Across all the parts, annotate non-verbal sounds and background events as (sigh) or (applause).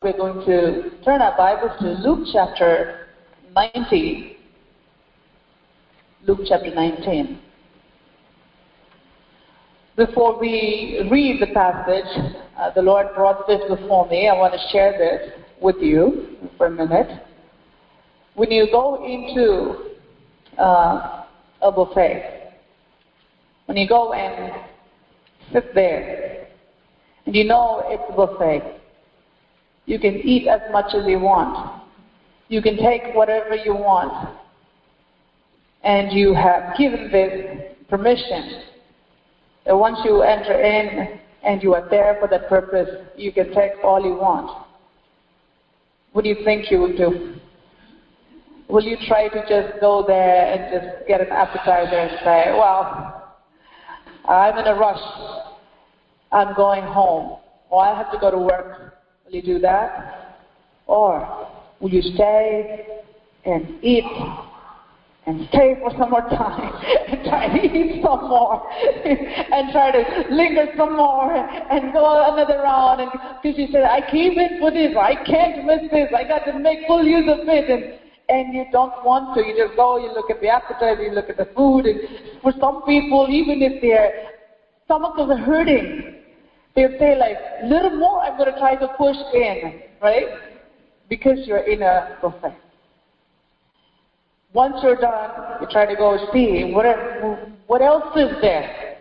we're going to turn our Bibles to Luke chapter 19. Luke chapter 19. Before we read the passage, uh, the Lord brought this before me. I want to share this with you for a minute. When you go into uh, a buffet, when you go and sit there, and you know it's a buffet, you can eat as much as you want. You can take whatever you want. And you have given this permission that once you enter in and you are there for that purpose, you can take all you want. What do you think you will do? Will you try to just go there and just get an appetizer and say, well, I'm in a rush. I'm going home. Or I have to go to work. Will you do that? Or will you stay and eat and stay for some more time (laughs) and try to eat some more (laughs) and try to linger some more and go another round? And because you said I came in for this I can't miss this I got to make full use of it. And and you don't want to. You just go you look at the appetizer you look at the food. And for some people even if their stomachs are hurting They'll say like, little more, I'm going to try to push in, right? Because you're in a buffet. Once you're done, you try to go see what, what else is there.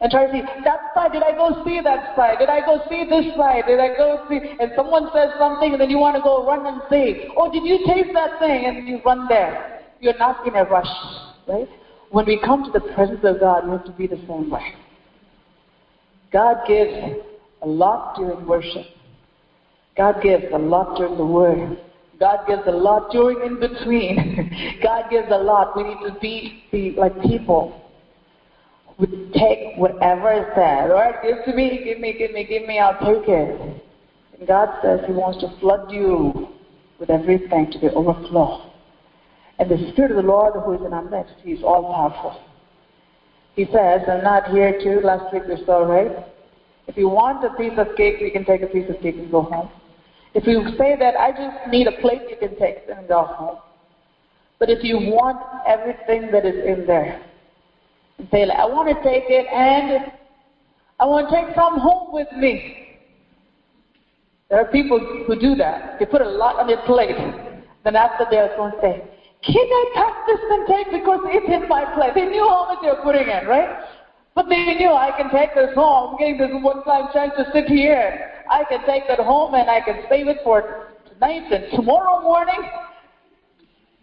And try to see, that side, did I go see that side? Did I go see this side? Did I go see? And someone says something and then you want to go run and see. Oh, did you taste that thing? And you run there. You're not in a rush, right? When we come to the presence of God, we have to be the same way. God gives a lot during worship. God gives a lot during the word. God gives a lot during in between. (laughs) God gives a lot. We need to be, be like people who take whatever is there. Lord, give to me, give me, give me, give me, I'll take it. And God says He wants to flood you with everything to the overflow. And the Spirit of the Lord who is in our midst, He is all powerful. He says, I'm not here to, last week we saw, right? If you want a piece of cake, you can take a piece of cake and go home. If you say that I just need a plate, you can take it and go home. But if you want everything that is in there, and say, I want to take it and I want to take some home with me. There are people who do that. They put a lot on their plate. Then after they're going to say, can I pack this and take because it's in my plate? They knew how much they were putting in, right? But they knew I can take this home. I'm getting this one time chance to sit here. I can take that home and I can save it for tonight and tomorrow morning.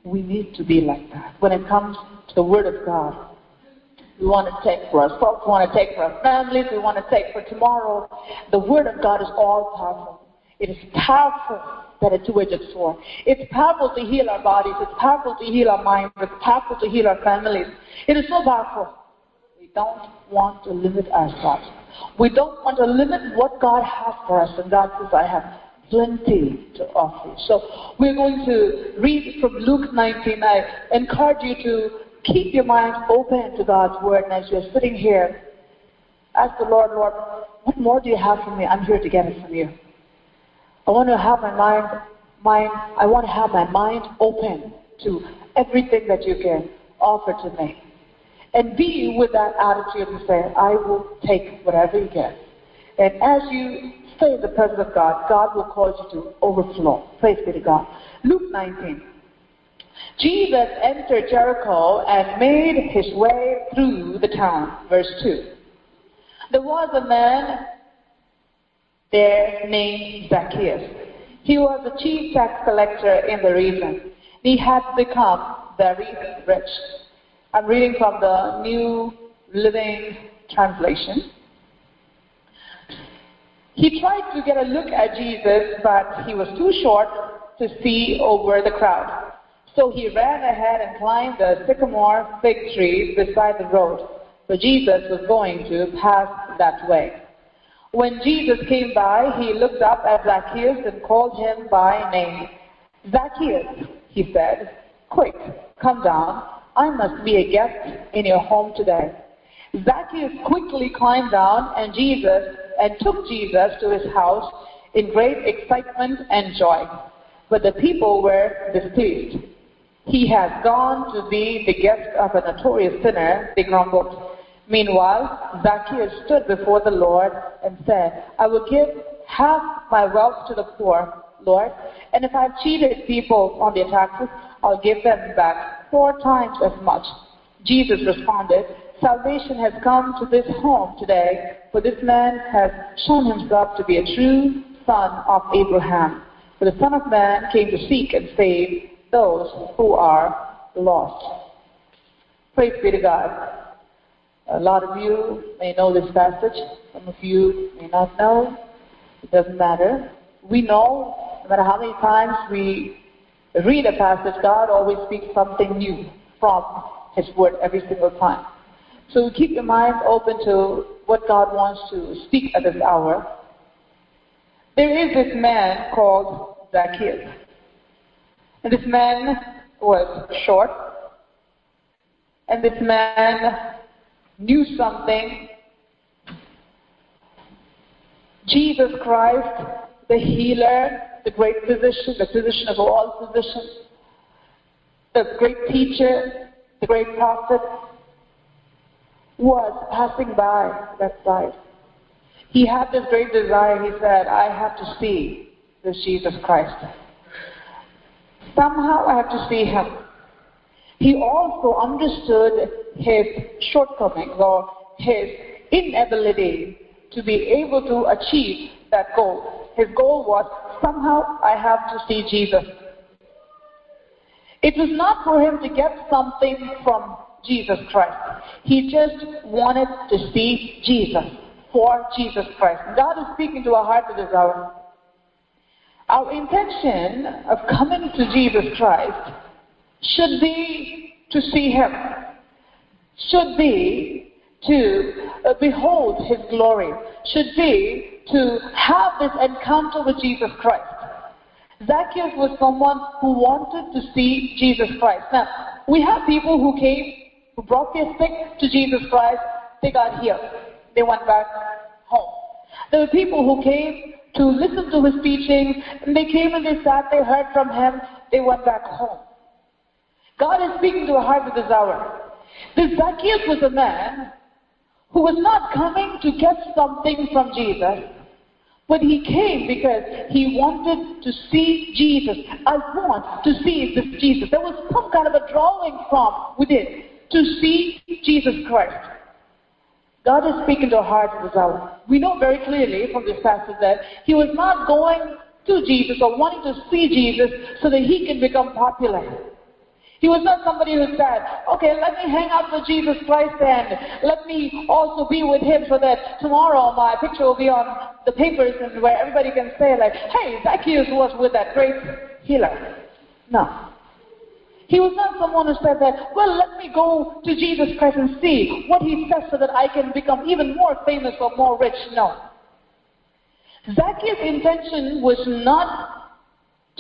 We need to be like that when it comes to the Word of God. We want to take for us folks, we want to take for our families, we want to take for tomorrow. The Word of God is all powerful. It is powerful that a two-edged sword. It's powerful to heal our bodies. It's powerful to heal our minds. It's powerful to heal our families. It is so powerful. We don't want to limit ourselves. We don't want to limit what God has for us. And God says, I have plenty to offer. So we're going to read from Luke 19. I encourage you to keep your mind open to God's word. And as you're sitting here, ask the Lord, Lord, what more do you have for me? I'm here to get it from you. I want to have my mind, mind, I want to have my mind open to everything that you can offer to me. And be with that attitude and say, I will take whatever you get. And as you stay in the presence of God, God will cause you to overflow. Praise be to God. Luke 19. Jesus entered Jericho and made his way through the town. Verse 2. There was a man there named Zacchaeus. He was a chief tax collector in the region. He had become very rich. I'm reading from the New Living Translation. He tried to get a look at Jesus, but he was too short to see over the crowd. So he ran ahead and climbed the sycamore fig tree beside the road, for Jesus was going to pass that way. When Jesus came by, he looked up at Zacchaeus and called him by name. Zacchaeus, he said, quick, come down. I must be a guest in your home today. Zacchaeus quickly climbed down and Jesus and took Jesus to his house. in great excitement and joy. But the people were displeased. He has gone to be the guest of a notorious sinner, they grumbled. Meanwhile, Zacchaeus stood before the Lord and said, I will give half my wealth to the poor, Lord, and if I've cheated people on their taxes, I'll give them back four times as much. Jesus responded, Salvation has come to this home today, for this man has shown himself to be a true son of Abraham. For the Son of Man came to seek and save those who are lost. Praise be to God. A lot of you may know this passage. Some of you may not know. It doesn't matter. We know, no matter how many times we read a passage, God always speaks something new from His Word every single time. So keep your mind open to what God wants to speak at this hour. There is this man called Zacchaeus. And this man was short. And this man knew something. Jesus Christ, the healer, the great physician, the physician of all physicians, the great teacher, the great prophet, was passing by that side. He had this great desire. He said, I have to see this Jesus Christ. Somehow I have to see him. He also understood his shortcomings or his inability to be able to achieve that goal. His goal was somehow I have to see Jesus. It was not for him to get something from Jesus Christ. He just wanted to see Jesus for Jesus Christ. God is speaking to our heart at this hour. Our intention of coming to Jesus Christ should be to see Him, should be to uh, behold His glory, should be to have this encounter with Jesus Christ. Zacchaeus was someone who wanted to see Jesus Christ. Now, we have people who came who brought their sick to Jesus Christ, they got healed. They went back home. There were people who came to listen to his teaching, and they came and they sat, they heard from him, they went back home. God is speaking to a heart at this hour. This Zacchaeus was a man who was not coming to get something from Jesus, but he came because he wanted to see Jesus. I want to see this Jesus. There was some kind of a drawing from within to see Jesus Christ. God is speaking to our hearts this hour. We know very clearly from this passage that he was not going to Jesus or wanting to see Jesus so that he can become popular. He was not somebody who said, okay, let me hang out with Jesus Christ and let me also be with him so that tomorrow my picture will be on the papers and where everybody can say like, hey, Zacchaeus was with that great healer. No. He was not someone who said that, well, let me go to Jesus Christ and see what he says so that I can become even more famous or more rich. No. Zacchaeus' intention was not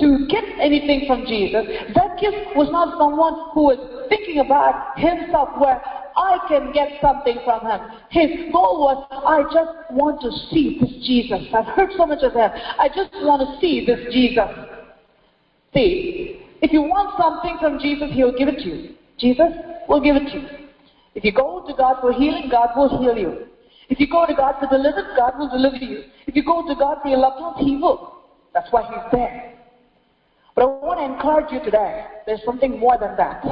to get anything from Jesus. That Zacchaeus was not someone who was thinking about himself where I can get something from him. His goal was, I just want to see this Jesus. I've heard so much of him. I just want to see this Jesus. See, if you want something from Jesus, He'll give it to you. Jesus will give it to you. If you go to God for healing, God will heal you. If you go to God for deliverance, God will deliver you. If you go to God for your loved ones, He will. That's why He's there. But I want to encourage you today. There's something more than that.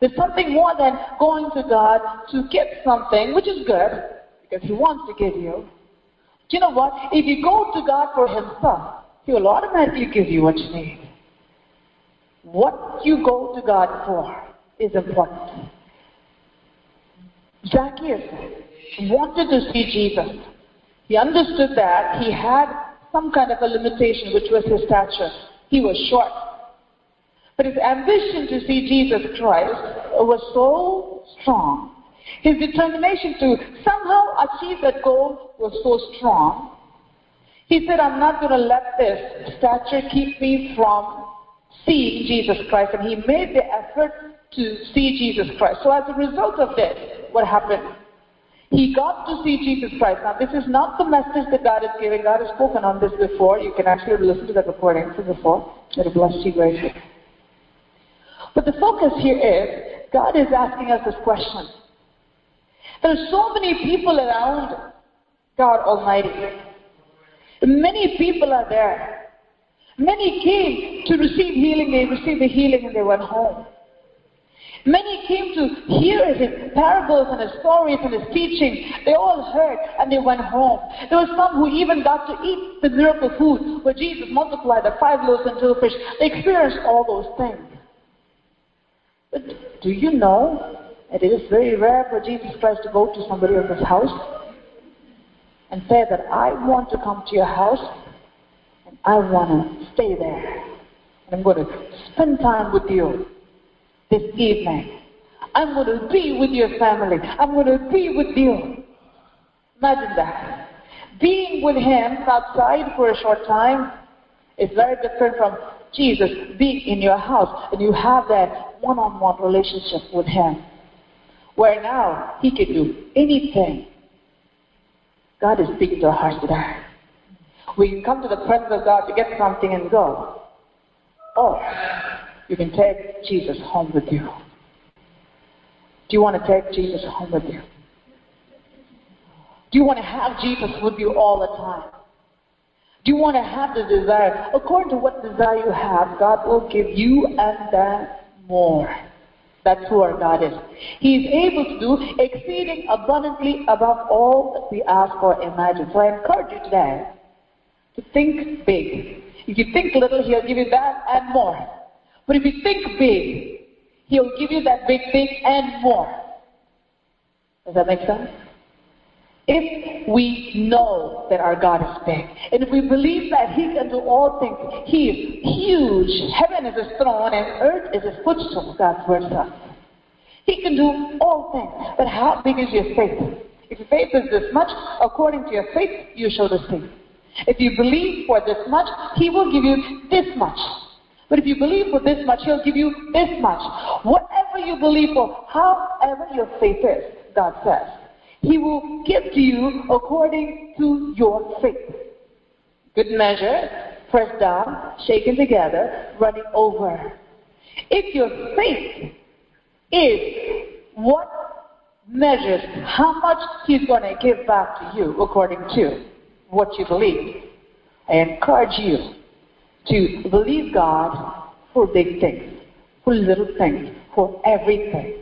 There's something more than going to God to get something, which is good, because He wants to give you. You know what? If you go to God for Himself, He will automatically give you what you need. What you go to God for is important. Zacchaeus wanted to see Jesus. He understood that he had some kind of a limitation, which was his stature. He was short. But his ambition to see Jesus Christ was so strong. His determination to somehow achieve that goal was so strong. He said, I'm not going to let this stature keep me from seeing Jesus Christ, and he made the effort to see Jesus Christ. So as a result of this, what happened? He got to see Jesus Christ. Now, this is not the message that God is giving. God has spoken on this before. You can actually listen to that recording from before. It'll bless you greatly. But the focus here is God is asking us this question. There are so many people around God Almighty. Many people are there. Many came to receive healing. They received the healing and they went home. Many came to hear his parables and his stories and his teaching. They all heard and they went home. There were some who even got to eat the miracle food where Jesus multiplied the five loaves and two fish. They experienced all those things. But do you know that it is very rare for Jesus Christ to go to somebody else's house and say that I want to come to your house and I want to stay there. And I'm going to spend time with you this evening. I'm going to be with your family. I'm going to be with you. Imagine that. Being with Him outside for a short time is very different from Jesus being in your house and you have that one on one relationship with Him. Where now He can do anything. God is speaking to our hearts today. We can come to the presence of God to get something and go. Oh, you can take Jesus home with you. Do you want to take Jesus home with you? Do you want to have Jesus with you all the time? Do you want to have the desire? According to what desire you have, God will give you and that more. That's who our God is. He is able to do exceeding abundantly above all that we ask or imagine. So I encourage you today to think big. If you think little, He'll give you that and more. But if you think big, He'll give you that big thing and more. Does that make sense? If we know that our God is big, and if we believe that He can do all things, He is huge. Heaven is His throne, and earth is His footstool, God's word says. He can do all things. But how big is your faith? If your faith is this much, according to your faith, you shall receive. If you believe for this much, He will give you this much. But if you believe for this much, He'll give you this much. Whatever you believe for, however your faith is, God says, He will give to you according to your faith. Good measure, pressed down, shaken together, running over. If your faith is what measures how much He's going to give back to you according to what you believe, I encourage you to believe God for big things, for little things, for everything.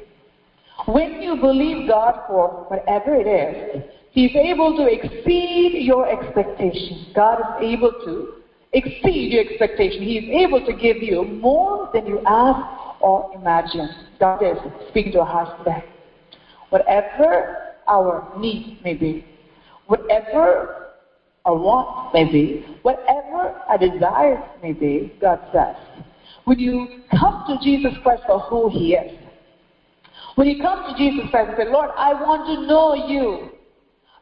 When you believe God for whatever it is, He's able to exceed your expectations. God is able to exceed your expectation. He is able to give you more than you ask or imagine. God is speaking to our hearts today. Whatever our need may be, whatever our want may be, whatever our desire may be, God says, when you come to Jesus Christ for who He is, when you come to Jesus Christ and say, Lord, I want to know you.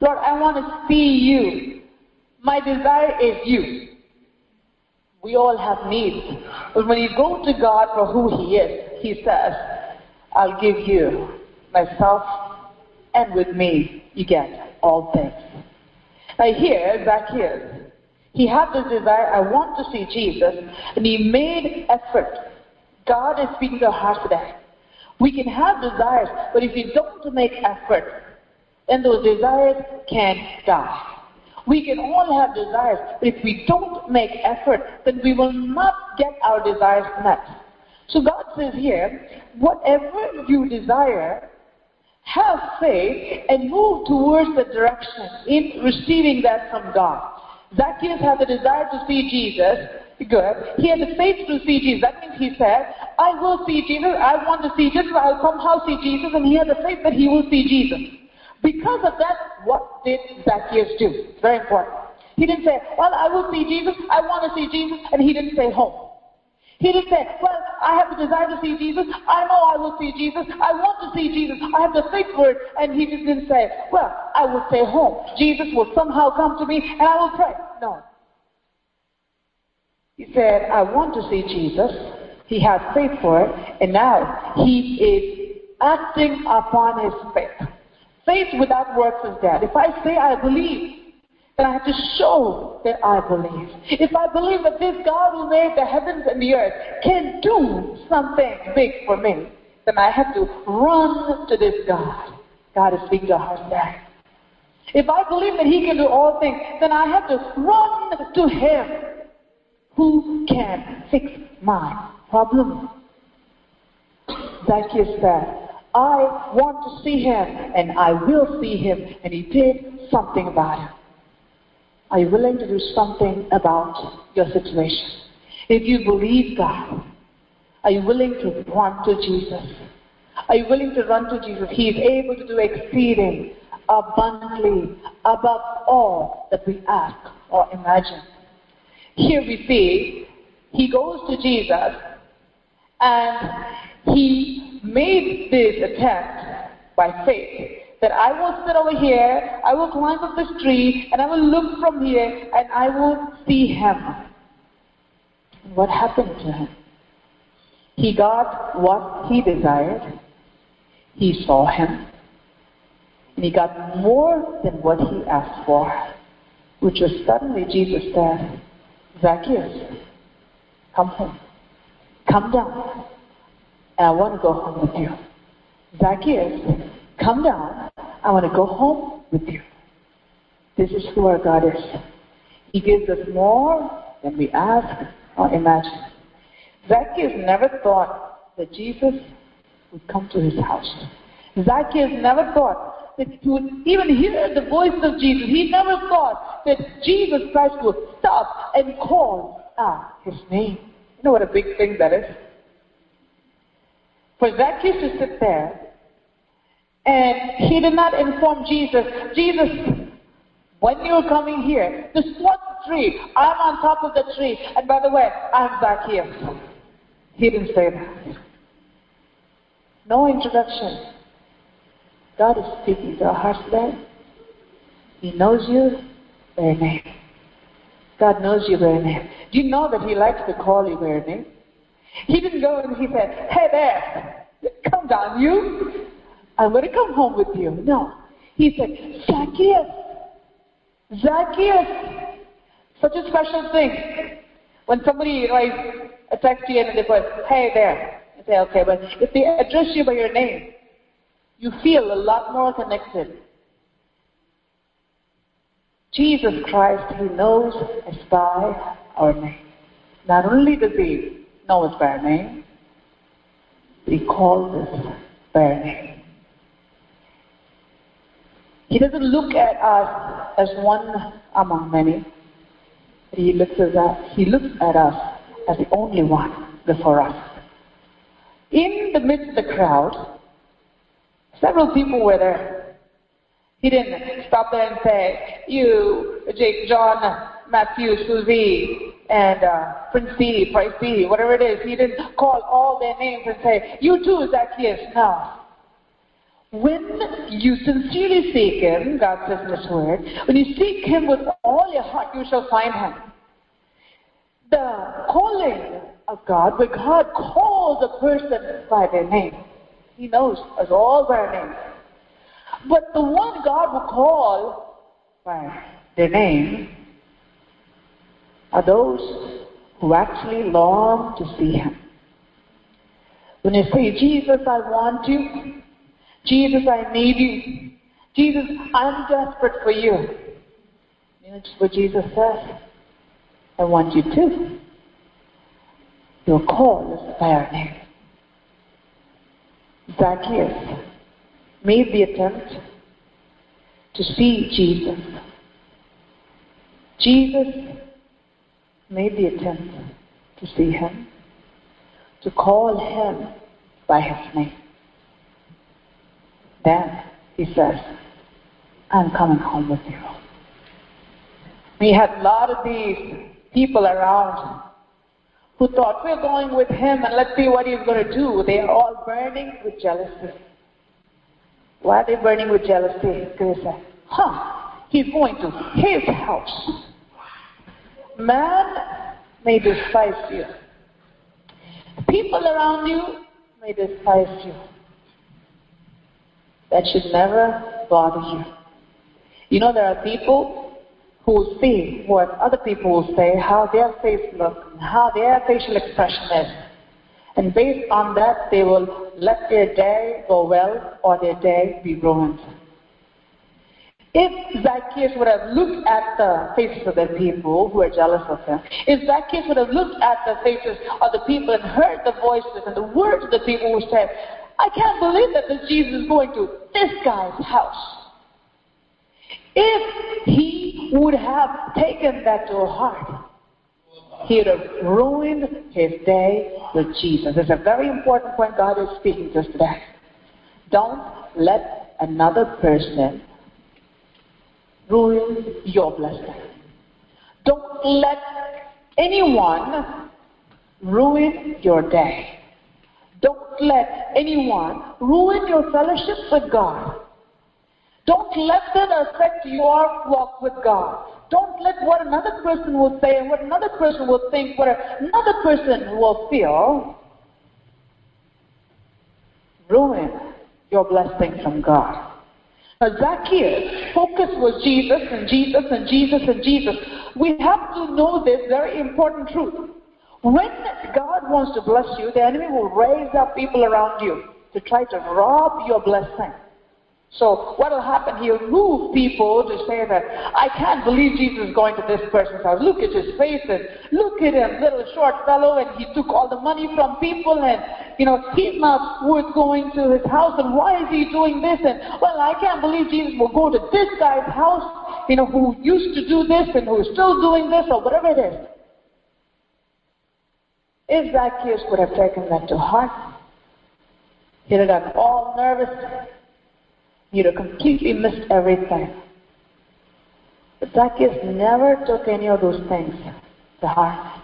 Lord, I want to see you. My desire is you. We all have needs. But when you go to God for who He is, He says, I'll give you myself, and with me you get all things. Now here, back here, he had this desire, I want to see Jesus, and he made effort. God is speaking to our hearts today. We can have desires, but if we don't make effort, then those desires can die. We can all have desires, but if we don't make effort, then we will not get our desires met. So God says here, whatever you desire, have faith and move towards the direction in receiving that from God. Zacchaeus had the desire to see Jesus. Good. He had the faith to see Jesus. That means he said, I will see Jesus. I want to see Jesus. I'll somehow see Jesus. And he had the faith that he will see Jesus. Because of that, what did Zacchaeus do? It's very important. He didn't say, Well, I will see Jesus. I want to see Jesus. And he didn't stay home. He didn't say, Well, I have the desire to see Jesus. I know I will see Jesus. I want to see Jesus. I have the faith for it. And he just didn't say, Well, I will stay home. Jesus will somehow come to me and I will pray. No. He said, I want to see Jesus. He has faith for it. And now he is acting upon his faith. Faith without works is dead. If I say I believe, then I have to show that I believe. If I believe that this God who made the heavens and the earth can do something big for me, then I have to run to this God. God is speaking to our there. If I believe that He can do all things, then I have to run to Him who can fix my problem. Zacchaeus said, I want to see him, and I will see him. And he did something about it. Are you willing to do something about your situation? If you believe God, are you willing to run to Jesus? Are you willing to run to Jesus? He is able to do exceeding abundantly above all that we ask or imagine. Here we see he goes to Jesus and he made this attempt by faith that I will sit over here, I will climb up this tree, and I will look from here, and I will see him. What happened to him? He got what he desired. He saw him. And he got more than what he asked for, which was suddenly Jesus said, Zacchaeus, come home. Come down. And I want to go home with you. Zacchaeus, come down. I want to go home with you. This is who our God is. He gives us more than we ask or imagine. Zacchaeus never thought that Jesus would come to his house. Zacchaeus never thought that he would even hear the voice of Jesus. He never thought that Jesus Christ would stop and call out his name. You know what a big thing that is? For Zacchaeus to sit there and he did not inform Jesus, Jesus, when you're coming here, this what tree? I'm on top of the tree. And by the way, I'm Zacchaeus. He didn't say that. No introduction. God is speaking to our hearts today. He knows you by your name. God knows you by your name. Do you know that He likes to call you by your name? He didn't go and He said, Hey there, come down, you. I'm going to come home with you. No. He said, Zacchaeus, Zacchaeus. Such a special thing. When somebody writes a text to you and they put, Hey there, you say, Okay, but if they address you by your name, you feel a lot more connected. Jesus Christ, He knows us by our name. Not only does He know us by our name, He calls us by our name. He doesn't look at us as one among many. He looks at us, he looks at us as the only one before us. In the midst of the crowd, several people were there. He didn't stop there and say, You, Jake, John, Matthew, Susie, and uh, Prince C, Price C, whatever it is. He didn't call all their names and say, You too, Zacchaeus. No. When you sincerely seek Him, God says in His Word, when you seek Him with all your heart, you shall find Him. The calling of God, where God calls a person by their name, He knows us all by our names. But the one God will call by their name are those who actually long to see Him. When you say, Jesus, I want you, Jesus, I need you. Jesus, I'm desperate for you. You know what Jesus says? I want you too. Your call is by our name. Zacchaeus made the attempt to see Jesus. Jesus made the attempt to see him, to call him by his name. Then he says, I'm coming home with you. We had a lot of these people around who thought, we're going with him and let's see what he's going to do. They are all burning with jealousy. Why are they burning with jealousy? Because they huh, he's going to his house. Man may despise you. People around you may despise you. That should never bother you. You know, there are people who will see what other people will say, how their face looks, how their facial expression is. And based on that, they will let their day go well or their day be ruined. If Zacchaeus would have looked at the faces of the people who are jealous of him, if Zacchaeus would have looked at the faces of the people and heard the voices and the words of the people who said, I can't believe that this Jesus is going to this guy's house. If he would have taken that to heart, he would have ruined his day with Jesus. It's a very important point God is speaking to us today. Don't let another person ruin your blessing. Don't let anyone ruin your day. Don't let anyone ruin your fellowship with God. Don't let that affect your walk with God. Don't let what another person will say and what another person will think, what another person will feel, ruin your blessing from God. Now, Zacchaeus' focus was Jesus and Jesus and Jesus and Jesus. We have to know this very important truth. When God wants to bless you, the enemy will raise up people around you to try to rob your blessing. So what will happen? He'll move people to say that, I can't believe Jesus is going to this person's house. Look at his face and look at him, little short fellow, and he took all the money from people and, you know, he's not worth going to his house and why is he doing this? And, well, I can't believe Jesus will go to this guy's house, you know, who used to do this and who's still doing this or whatever it is. If Zacchaeus would have taken that to heart, he'd have gotten all nervous He'd have completely missed everything. But Zacchaeus never took any of those things to heart.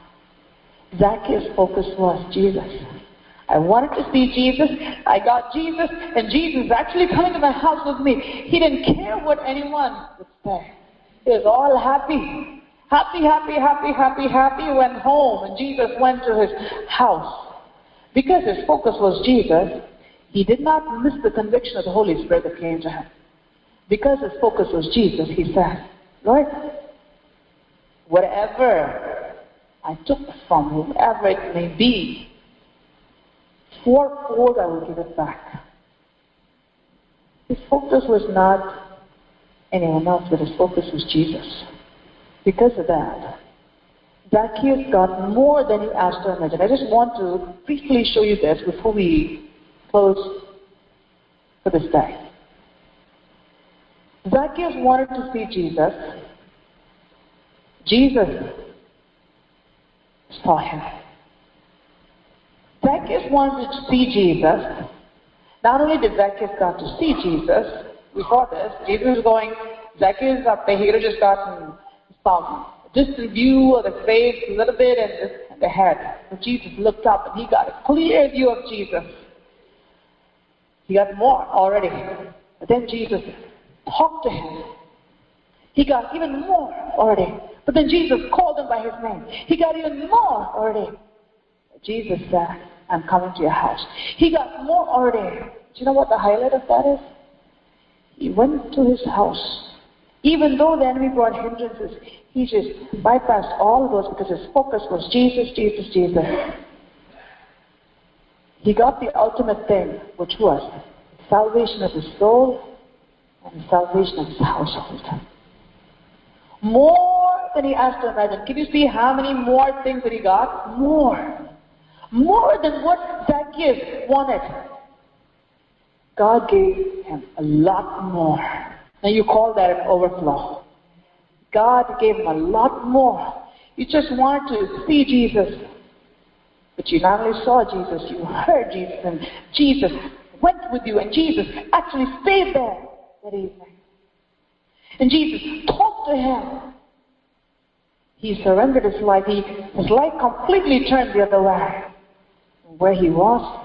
Zacchaeus' focus was Jesus. I wanted to see Jesus. I got Jesus, and Jesus is actually coming to my house with me. He didn't care what anyone would say. He was all happy. Happy, happy, happy, happy, happy, went home, and Jesus went to his house. Because his focus was Jesus, he did not miss the conviction of the Holy Spirit that came to him. Because his focus was Jesus, he said, Lord, whatever I took from you, whatever it may be, fourfold I will give it back. His focus was not anyone else, but his focus was Jesus. Because of that, Zacchaeus got more than he asked or imagined. I just want to briefly show you this before we close for this day. Zacchaeus wanted to see Jesus. Jesus saw him. Zacchaeus wanted to see Jesus. Not only did Zacchaeus got to see Jesus, we saw this, Jesus was going, Zacchaeus up there, he just gotten some distant view of the face a little bit and the head. But Jesus looked up and he got a clear view of Jesus. He got more already. But then Jesus talked to him. He got even more already. But then Jesus called him by his name. He got even more already. Jesus said, I'm coming to your house. He got more already. Do you know what the highlight of that is? He went to his house. Even though the enemy brought hindrances, he just bypassed all of those because his focus was Jesus, Jesus, Jesus. He got the ultimate thing, which was salvation of his soul and salvation of his household. More than he asked to imagine. Can you see how many more things that he got? More. More than what Zacchaeus wanted. God gave him a lot more. Now you call that an overflow. God gave him a lot more. You just wanted to see Jesus but you not only saw Jesus, you heard Jesus, and Jesus went with you, and Jesus actually stayed there that evening. And Jesus talked to him. He surrendered his life. He, his life completely turned the other way. Where he was,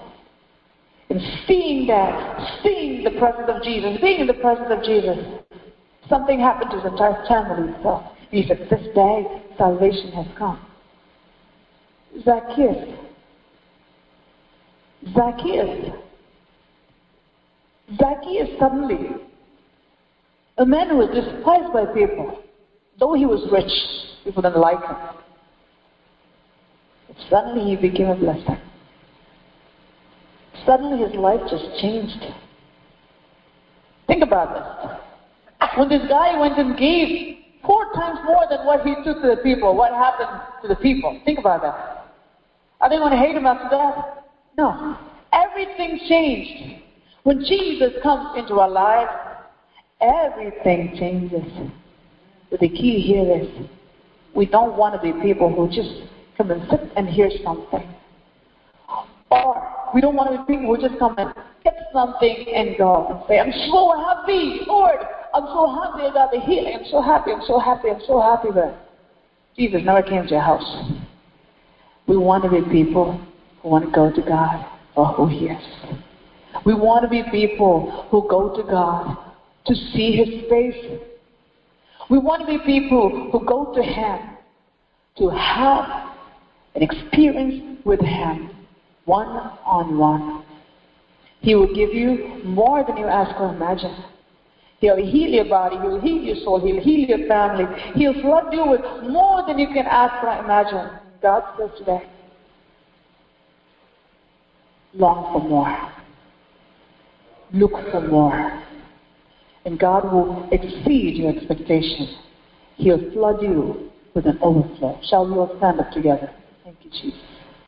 and seeing that, seeing the presence of Jesus, being in the presence of Jesus, something happened to his entire family. So he said, This day salvation has come. Zacchaeus Zacchaeus. Zacchaeus suddenly A man who was despised by people. Though he was rich, people didn't like him. Suddenly he became a blessing. Suddenly his life just changed. Think about this. When this guy went and gave four times more than what he took to the people, what happened to the people? Think about that. Are they going to hate him after that? No. Everything changed. When Jesus comes into our lives, everything changes. But the key here is we don't want to be people who just come and sit and hear something. Or we don't want to be people who just come and get something and go and say, I'm so happy, Lord. I'm so happy got the healing. I'm so happy, I'm so happy, I'm so happy. But Jesus never came to your house. We want to be people who want to go to God for who He is. We want to be people who go to God to see His face. We want to be people who go to Him to have an experience with Him one on one. He will give you more than you ask or imagine. He'll heal your body, He'll heal your soul, He'll heal your family. He'll flood you with more than you can ask or imagine. God says today, long for more. Look for more. And God will exceed your expectations. He'll flood you with an overflow. Shall we all stand up together? Thank you, Jesus.